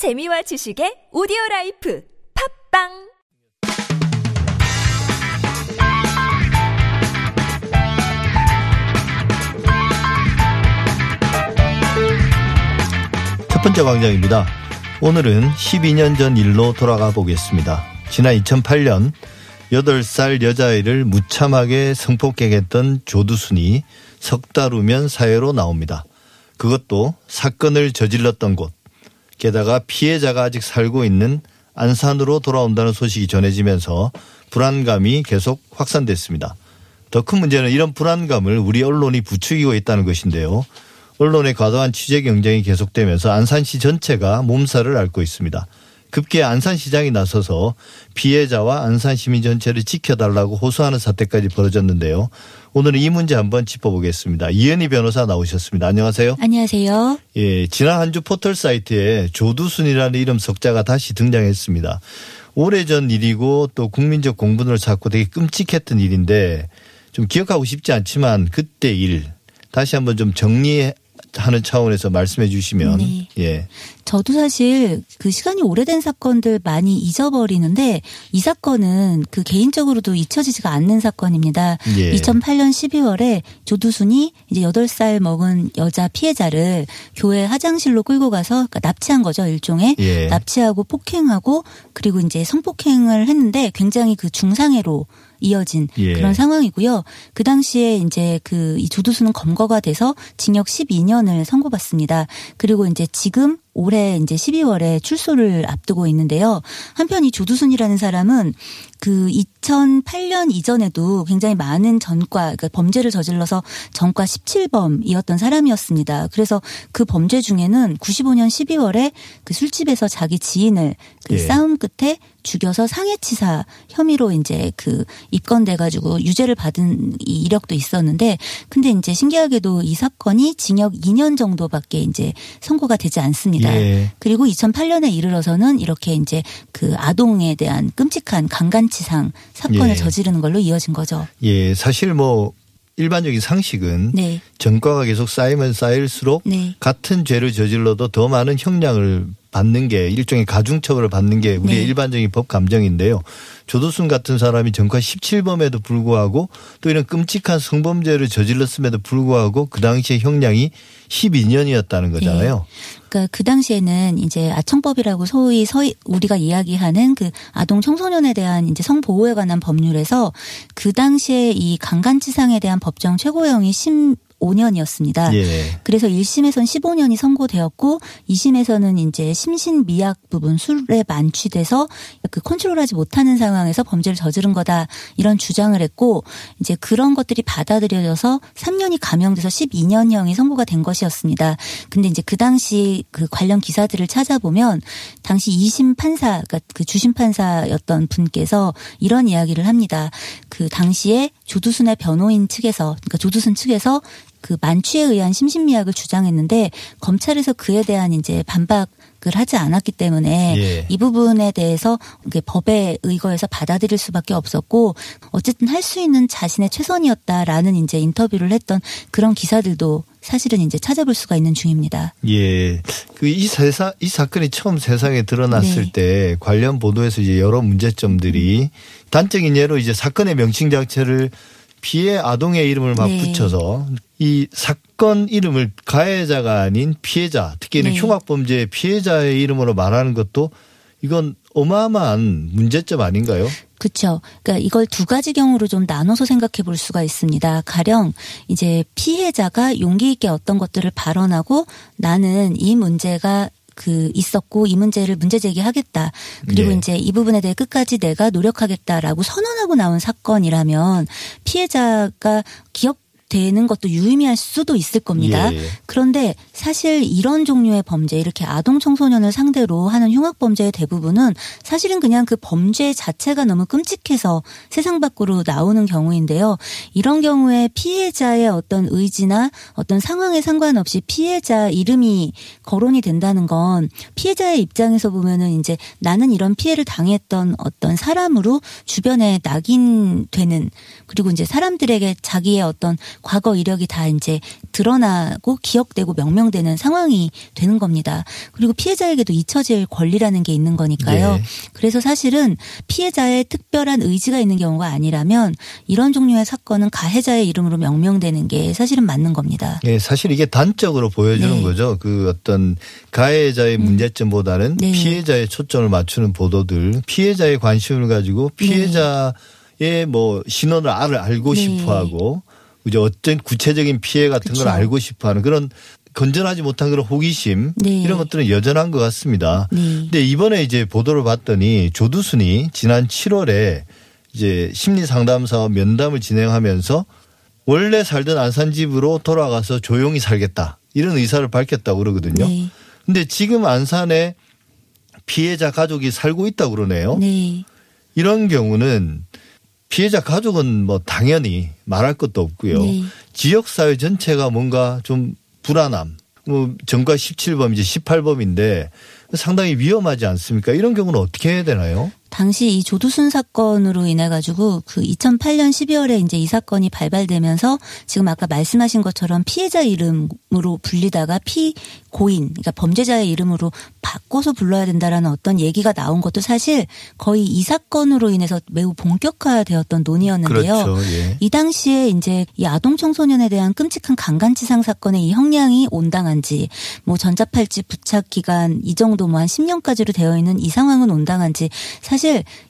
재미와 지식의 오디오 라이프 팟빵 첫 번째 광장입니다. 오늘은 12년 전 일로 돌아가 보겠습니다. 지난 2008년 8살 여자아이를 무참하게 성폭행했던 조두순이 석 달 후면 사회로 나옵니다. 그것도 사건을 저질렀던 곳, 게다가 피해자가 아직 살고 있는 안산으로 돌아온다는 소식이 전해지면서 불안감이 계속 확산됐습니다. 더 큰 문제는 이런 불안감을 우리 언론이 부추기고 있다는 것인데요. 언론의 과도한 취재 경쟁이 계속되면서 안산시 전체가 몸살을 앓고 있습니다. 급기야 안산시장이 나서서 피해자와 안산시민 전체를 지켜달라고 호소하는 사태까지 벌어졌는데요. 오늘은 이 문제 한번 짚어보겠습니다. 이현희 변호사 나오셨습니다. 안녕하세요. 안녕하세요. 예, 지난 한 주 포털 사이트에 조두순이라는 이름 석자가 다시 등장했습니다. 오래전 일이고 또 국민적 공분을 쌓고 되게 끔찍했던 일인데 좀 기억하고 싶지 않지만 그때 일 다시 한번 좀 정리 하는 차원에서 말씀해 주시면 네. 예. 저도 사실 그 시간이 오래된 사건들 많이 잊어버리는데 이 사건은 그 개인적으로도 잊혀지지가 않는 사건입니다. 예. 2008년 12월에 조두순이 이제 8살 먹은 여자 피해자를 교회 화장실로 끌고 가서 그러니까 납치한 거죠, 일종의. 예. 납치하고 폭행하고 그리고 이제 성폭행을 했는데 굉장히 그 중상해로 이어진 예. 그런 상황이고요. 그 당시에 이제 그 이 조두순은 검거가 돼서 징역 12년을 선고받습니다. 그리고 이제 지금 올해 이제 12월에 출소를 앞두고 있는데요. 한편 이 조두순이라는 사람은 그 2008년 이전에도 굉장히 많은 전과, 그러니까 범죄를 저질러서 전과 17범이었던 사람이었습니다. 그래서 그 범죄 중에는 95년 12월에 그 술집에서 자기 지인을 그 예. 싸움 끝에 죽여서 상해치사 혐의로 이제 그 입건돼 가지고 유죄를 받은 이 이력도 있었는데 근데 이제 신기하게도 이 사건이 징역 2년 정도밖에 이제 선고가 되지 않습니다. 예. 그리고 2008년에 이르러서는 이렇게 이제 그 아동에 대한 끔찍한 강간치상 사건을 예. 저지르는 걸로 이어진 거죠. 예, 사실 뭐 일반적인 상식은 네. 전과가 계속 쌓이면 쌓일수록 네. 같은 죄를 저질러도 더 많은 형량을 받는 게 일종의 가중처벌을 받는 게 우리의 네. 일반적인 법 감정인데요. 조두순 같은 사람이 전과 17범에도 불구하고 또 이런 끔찍한 성범죄를 저질렀음에도 불구하고 그 당시에 형량이 12년이었다는 거잖아요. 그러니까 그 당시에는 이제 아청법이라고 소위 서희 우리가 이야기하는 그 아동 청소년에 대한 이제 성 보호에 관한 법률에서 그 당시에 이 강간치상에 대한 법정 최고형이 15년이었습니다. 예. 그래서 1심에선 15년이 선고되었고 2심에서는 이제 심신 미약 부분 술에 만취돼서 그 컨트롤하지 못하는 상황에서 범죄를 저지른 거다 이런 주장을 했고 이제 그런 것들이 받아들여져서 3년이 감형돼서 12년형이 선고가 된 것이었습니다. 근데 이제 그 당시 그 관련 기사들을 찾아보면 당시 2심 판사 그러니까 그 주심 판사였던 분께서 이런 이야기를 합니다. 그 당시에 조두순의 변호인 측에서 그러니까 조두순 측에서 그 만취에 의한 심신미약을 주장했는데 검찰에서 그에 대한 이제 반박 을 하지 않았기 때문에 예. 이 부분에 대해서 법에 의거해서 받아들일 수밖에 없었고 어쨌든 할 수 있는 자신의 최선이었다라는 이제 인터뷰를 했던 그런 기사들도 사실은 이제 찾아볼 수가 있는 중입니다. 예. 그 이 세상, 이 사건이 처음 세상에 드러났을 네. 때 관련 보도에서 이제 여러 문제점들이 단적인 예로 이제 사건의 명칭 자체를 피해 아동의 이름을 막 네. 붙여서 이 사건 이름을 가해자가 아닌 피해자, 특히 이는 네. 흉악범죄의 피해자의 이름으로 말하는 것도 이건 어마어마한 문제점 아닌가요? 그렇죠. 그러니까 이걸 두 가지 경우로 좀 나눠서 생각해 볼 수가 있습니다. 가령 이제 피해자가 용기 있게 어떤 것들을 발언하고 나는 이 문제가 그 있었고 이 문제를 문제 제기하겠다. 그리고 예. 이제 이 부분에 대해 끝까지 내가 노력하겠다라고 선언하고 나온 사건이라면 피해자가 기억 되는 것도 유의미할 수도 있을 겁니다. 예. 그런데 사실 이런 종류의 범죄 이렇게 아동 청소년을 상대로 하는 흉악 범죄의 대부분은 사실은 그냥 그 범죄 자체가 너무 끔찍해서 세상 밖으로 나오는 경우인데요. 이런 경우에 피해자의 어떤 의지나 어떤 상황에 상관없이 피해자 이름이 거론이 된다는 건 피해자의 입장에서 보면은 이제 나는 이런 피해를 당했던 어떤 사람으로 주변에 낙인되는 그리고 이제 사람들에게 자기의 어떤 과거 이력이 다 이제 드러나고 기억되고 명명되는 상황이 되는 겁니다. 그리고 피해자에게도 잊혀질 권리라는 게 있는 거니까요. 예. 그래서 사실은 피해자의 특별한 의지가 있는 경우가 아니라면 이런 종류의 사건은 가해자의 이름으로 명명되는 게 사실은 맞는 겁니다. 예, 사실 이게 단적으로 보여주는 네. 거죠. 그 어떤 가해자의 문제점보다는 네. 피해자의 초점을 맞추는 보도들, 피해자의 관심을 가지고 피해자의 뭐 신원을 알, 알고 네. 싶어 하고 이제 어떤 구체적인 피해 같은 걸 그쵸. 알고 싶어 하는 그런 건전하지 못한 그런 호기심 네. 이런 것들은 여전한 것 같습니다. 네. 근데 이번에 이제 보도를 봤더니 조두순이 지난 7월에 이제 심리 상담사와 면담을 진행하면서 원래 살던 안산 집으로 돌아가서 조용히 살겠다 이런 의사를 밝혔다고 그러거든요. 네. 근데 지금 안산에 피해자 가족이 살고 있다고 그러네요. 네. 이런 경우는 피해자 가족은 뭐 당연히 말할 것도 없고요. 네. 지역 사회 전체가 뭔가 좀 불안함. 뭐 전과 17범 이제 18범인데 상당히 위험하지 않습니까? 이런 경우는 어떻게 해야 되나요? 당시 이 조두순 사건으로 인해 가지고 그 2008년 12월에 이제 이 사건이 발발되면서 지금 아까 말씀하신 것처럼 피해자 이름으로 불리다가 피고인 그러니까 범죄자의 이름으로 바꿔서 불러야 된다라는 어떤 얘기가 나온 것도 사실 거의 이 사건으로 인해서 매우 본격화되었던 논의였는데요. 그렇죠. 예. 이 당시에 이제 이 아동 청소년에 대한 끔찍한 강간치상 사건의 이 형량이 온당한지 뭐 전자팔찌 부착 기간 이 정도 뭐 한 10년까지로 되어 있는 이 상황은 온당한지 사실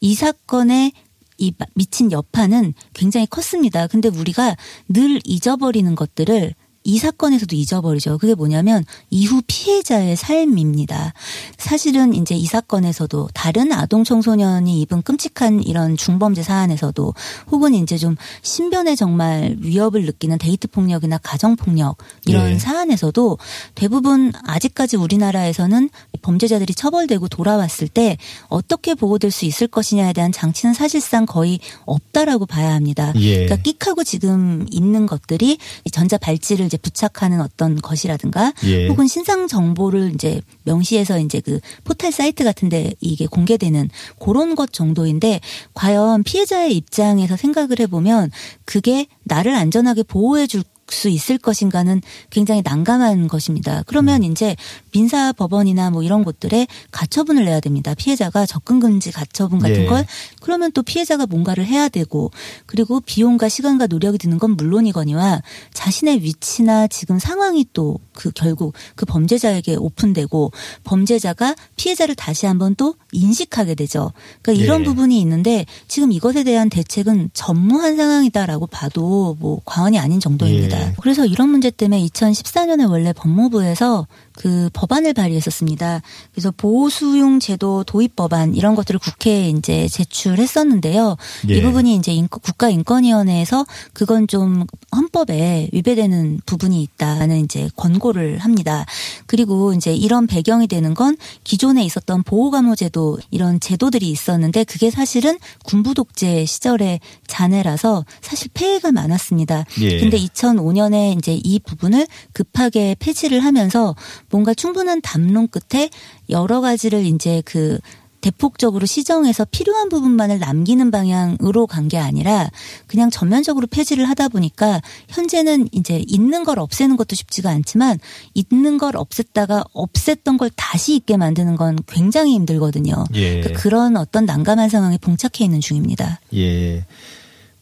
이 사건의 이 미친 여파는 굉장히 컸습니다. 근데 우리가 늘 잊어버리는 것들을 이 사건에서도 잊어버리죠. 그게 뭐냐면 이후 피해자의 삶입니다. 사실은 이제 이 사건에서도 다른 아동 청소년이 입은 끔찍한 이런 중범죄 사안에서도 혹은 이제 좀 신변에 정말 위협을 느끼는 데이트 폭력이나 가정 폭력 이런 예. 사안에서도 대부분 아직까지 우리나라에서는 범죄자들이 처벌되고 돌아왔을 때 어떻게 보호될 수 있을 것이냐에 대한 장치는 사실상 거의 없다라고 봐야 합니다. 예. 그러니까 끽하고 지금 있는 것들이 이 전자 발찌를 이제 부착하는 어떤 것이라든가 예. 혹은 신상 정보를 이제 명시해서 이제 그 포털 사이트 같은데 이게 공개되는 그런 것 정도인데 과연 피해자의 입장에서 생각을 해보면 그게 나를 안전하게 보호해 줄 수 있을 것인가는 굉장히 난감한 것입니다. 그러면 음. 이제 민사 법원이나 뭐 이런 곳들에 가처분을 내야 됩니다. 피해자가 접근 금지 가처분 같은 예. 걸 그러면 또 피해자가 뭔가를 해야 되고 그리고 비용과 시간과 노력이 드는 건 물론이거니와 자신의 위치나 지금 상황이 또 그 결국 그 범죄자에게 오픈되고 범죄자가 피해자를 다시 한번 또 인식하게 되죠. 그러니까 이런 예. 부분이 있는데 지금 이것에 대한 대책은 전무한 상황이다라고 봐도 뭐 과언이 아닌 정도입니다. 예. 그래서 이런 문제 때문에 2014년에 원래 법무부에서 그 법안을 발의했었습니다. 그래서 보호수용 제도 도입 법안 이런 것들을 국회에 이제 제출했었는데요. 예. 이 부분이 이제 인권- 국가인권위원회에서 그건 좀 헌법에 위배되는 부분이 있다는 이제 권고를 합니다. 그리고 이제 이런 배경이 되는 건 기존에 있었던 보호감호제도 이런 제도들이 있었는데 그게 사실은 군부 독재 시절의 잔해라서 사실 폐해가 많았습니다. 예. 근데 2005 년에 이제 이 부분을 급하게 폐지를 하면서 뭔가 충분한 담론 끝에 여러 가지를 이제 그 대폭적으로 시정해서 필요한 부분만을 남기는 방향으로 간 게 아니라 그냥 전면적으로 폐지를 하다 보니까 현재는 이제 있는 걸 없애는 것도 쉽지가 않지만 있는 걸 없앴다가 없앴던 걸 다시 있게 만드는 건 굉장히 힘들거든요. 예. 그런 어떤 난감한 상황에 봉착해 있는 중입니다. 예.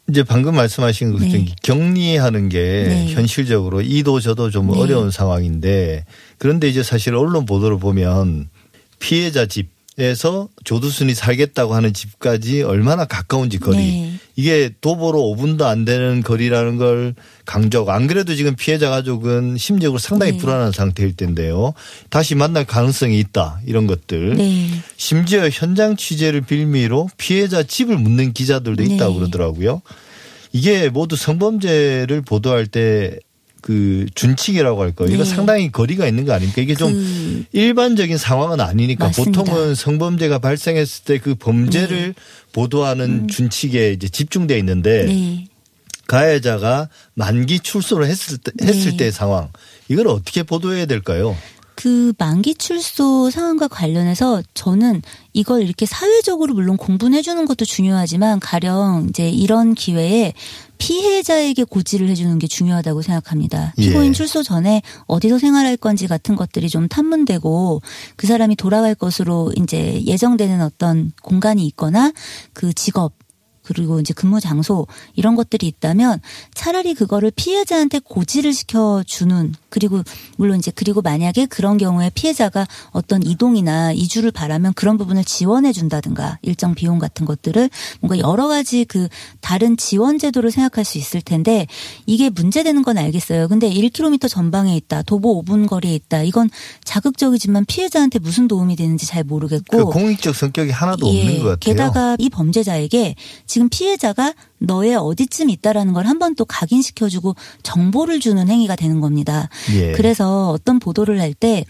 이제 방금 말씀하신 것처럼 네. 격리하는 게 네. 현실적으로 이도 저도 좀 네. 어려운 상황인데 그런데 이제 사실 언론 보도를 보면 피해자 집 에서 조두순이 살겠다고 하는 집까지 얼마나 가까운지 거리 네. 이게 도보로 5분도 안 되는 거리라는 걸 강조하고 안 그래도 지금 피해자 가족은 심적으로 상당히 네. 불안한 상태일 텐데요. 다시 만날 가능성이 있다 이런 것들. 네. 심지어 현장 취재를 빌미로 피해자 집을 묻는 기자들도 있다고 네. 그러더라고요. 이게 모두 성범죄를 보도할 때 그 준칙이라고 할 거예요. 이거 네. 상당히 거리가 있는 거 아닙니까? 이게 좀 그 일반적인 상황은 아니니까 맞습니다. 보통은 성범죄가 발생했을 때 그 범죄를 보도하는 준칙에 이제 집중돼 있는데 음. 네. 가해자가 만기 출소를 했을 때 했을 네. 때의 상황 이걸 어떻게 보도해야 될까요? 그 만기 출소 상황과 관련해서 저는 이걸 이렇게 사회적으로 물론 공분해 주는 것도 중요하지만 가령 이제 이런 기회에 피해자에게 고지를 해주는 게 중요하다고 생각합니다. 예. 피고인 출소 전에 어디서 생활할 건지 같은 것들이 좀 탐문되고 그 사람이 돌아갈 것으로 이제 예정되는 어떤 공간이 있거나 그 직업 그리고 이제 근무 장소 이런 것들이 있다면 차라리 그거를 피해자한테 고지를 시켜 주는 그리고 물론 이제 그리고 만약에 그런 경우에 피해자가 어떤 이동이나 이주를 바라면 그런 부분을 지원해 준다든가 일정 비용 같은 것들을 뭔가 여러 가지 그 다른 지원 제도를 생각할 수 있을 텐데 이게 문제되는 건 알겠어요. 근데 1km 전방에 있다. 도보 5분 거리에 있다. 이건 자극적이지만 피해자한테 무슨 도움이 되는지 잘 모르겠고 그 공익적 성격이 하나도 예, 없는 것 같아요. 게다가 이 범죄자에게 지금 피해자가 너의 어디쯤 있다라는 걸 한 번 또 각인시켜주고 정보를 주는 행위가 되는 겁니다. 예. 그래서 어떤 보도를 할 때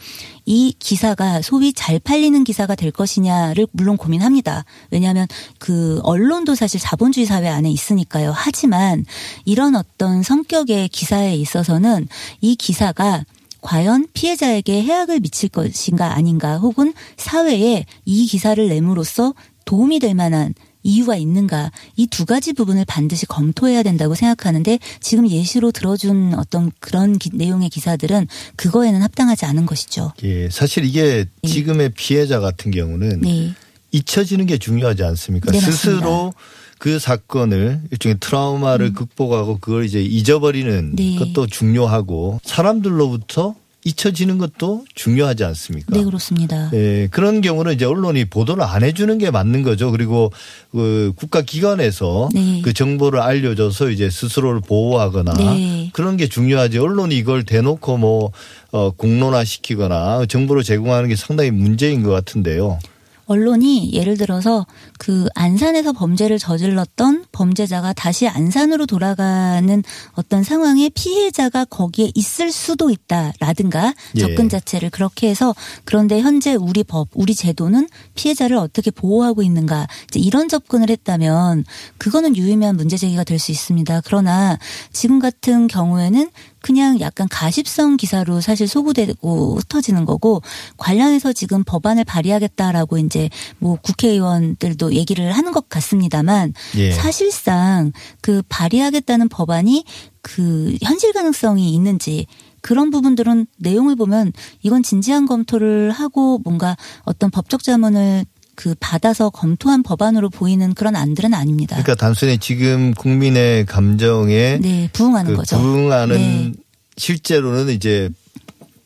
이 기사가 소위 잘 팔리는 기사가 될 것이냐를 물론 고민합니다. 왜냐하면 그 언론도 사실 자본주의 사회 안에 있으니까요. 하지만 이런 어떤 성격의 기사에 있어서는 이 기사가 과연 피해자에게 해악을 미칠 것인가 아닌가 혹은 사회에 이 기사를 내므로써 도움이 될 만한 이유가 있는가 이 두 가지 부분을 반드시 검토해야 된다고 생각하는데 지금 예시로 들어준 어떤 그런 기- 내용의 기사들은 그거에는 합당하지 않은 것이죠. 예, 사실 이게 지금의 피해자 같은 경우는 네. 잊혀지는 게 중요하지 않습니까? 네, 스스로 그 사건을 일종의 트라우마를 극복하고 그걸 이제 잊어버리는 음. 네. 것도 중요하고 사람들로부터 잊혀지는 것도 중요하지 않습니까? 네, 그렇습니다. 예, 그런 경우는 이제 언론이 보도를 안 해주는 게 맞는 거죠. 그리고 그 국가기관에서 네. 그 정보를 알려줘서 이제 스스로를 보호하거나 네. 그런 게 중요하지. 언론이 이걸 대놓고 뭐, 어, 공론화 시키거나 정보를 제공하는 게 상당히 문제인 것 같은데요. 언론이 예를 들어서 그 안산에서 범죄를 저질렀던 범죄자가 다시 안산으로 돌아가는 어떤 상황에 피해자가 거기에 있을 수도 있다라든가 예. 접근 자체를 그렇게 해서 그런데 현재 우리 법, 우리 제도는 피해자를 어떻게 보호하고 있는가 이제 이런 접근을 했다면 그거는 유의미한 문제 제기가 될 수 있습니다. 그러나 지금 같은 경우에는 그냥 약간 가십성 기사로 사실 소구되고 흩어지는 거고 관련해서 지금 법안을 발의하겠다라고 이제 뭐 국회의원들도 얘기를 하는 것 같습니다만 예. 사실상 그 발의하겠다는 법안이 그 현실 가능성이 있는지 그런 부분들은 내용을 보면 이건 진지한 검토를 하고 뭔가 어떤 법적 자문을 그 받아서 검토한 법안으로 보이는 그런 안들은 아닙니다. 그러니까 단순히 지금 국민의 감정에 네, 부응하는 그 거죠. 부응하는 네. 실제로는 이제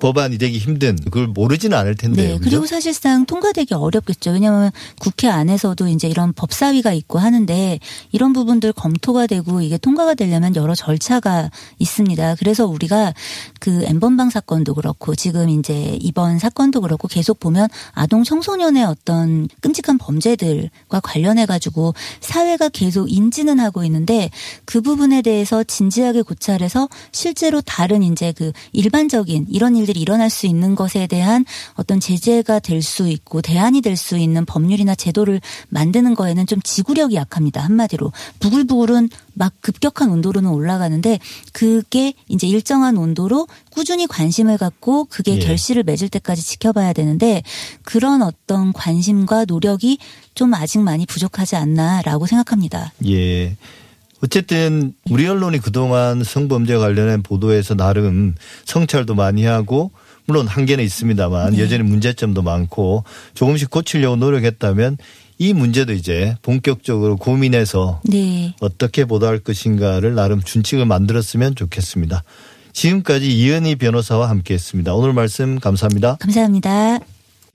법안이 되기 힘든 그걸 모르지는 않을 텐데요. 네. 그죠? 그리고 사실상 통과되기 어렵겠죠. 왜냐하면 국회 안에서도 이제 이런 법사위가 있고 하는데 이런 부분들 검토가 되고 이게 통과가 되려면 여러 절차가 있습니다. 그래서 우리가 그 엠번방 사건도 그렇고 지금 이제 이번 사건도 그렇고 계속 보면 아동 청소년의 어떤 끔찍한 범죄들과 관련해 가지고 사회가 계속 인지는 하고 있는데 그 부분에 대해서 진지하게 고찰해서 실제로 다른 이제 그 일반적인 이런 일 들이 일어날 수 있는 것에 대한 어떤 제재가 될 수 있고 대안이 될 수 있는 법률이나 제도를 만드는 거에는 좀 지구력이 약합니다. 한마디로 부글부글은 막 급격한 온도로는 올라가는데 그게 이제 일정한 온도로 꾸준히 관심을 갖고 그게 예. 결실을 맺을 때까지 지켜봐야 되는데 그런 어떤 관심과 노력이 좀 아직 많이 부족하지 않나라고 생각합니다. 예. 어쨌든 우리 언론이 그동안 성범죄 관련한 보도에서 나름 성찰도 많이 하고 물론 한계는 있습니다만 네. 여전히 문제점도 많고 조금씩 고치려고 노력했다면 이 문제도 이제 본격적으로 고민해서 네. 어떻게 보도할 것인가를 나름 준칙을 만들었으면 좋겠습니다. 지금까지 이은희 변호사와 함께했습니다. 오늘 말씀 감사합니다. 감사합니다.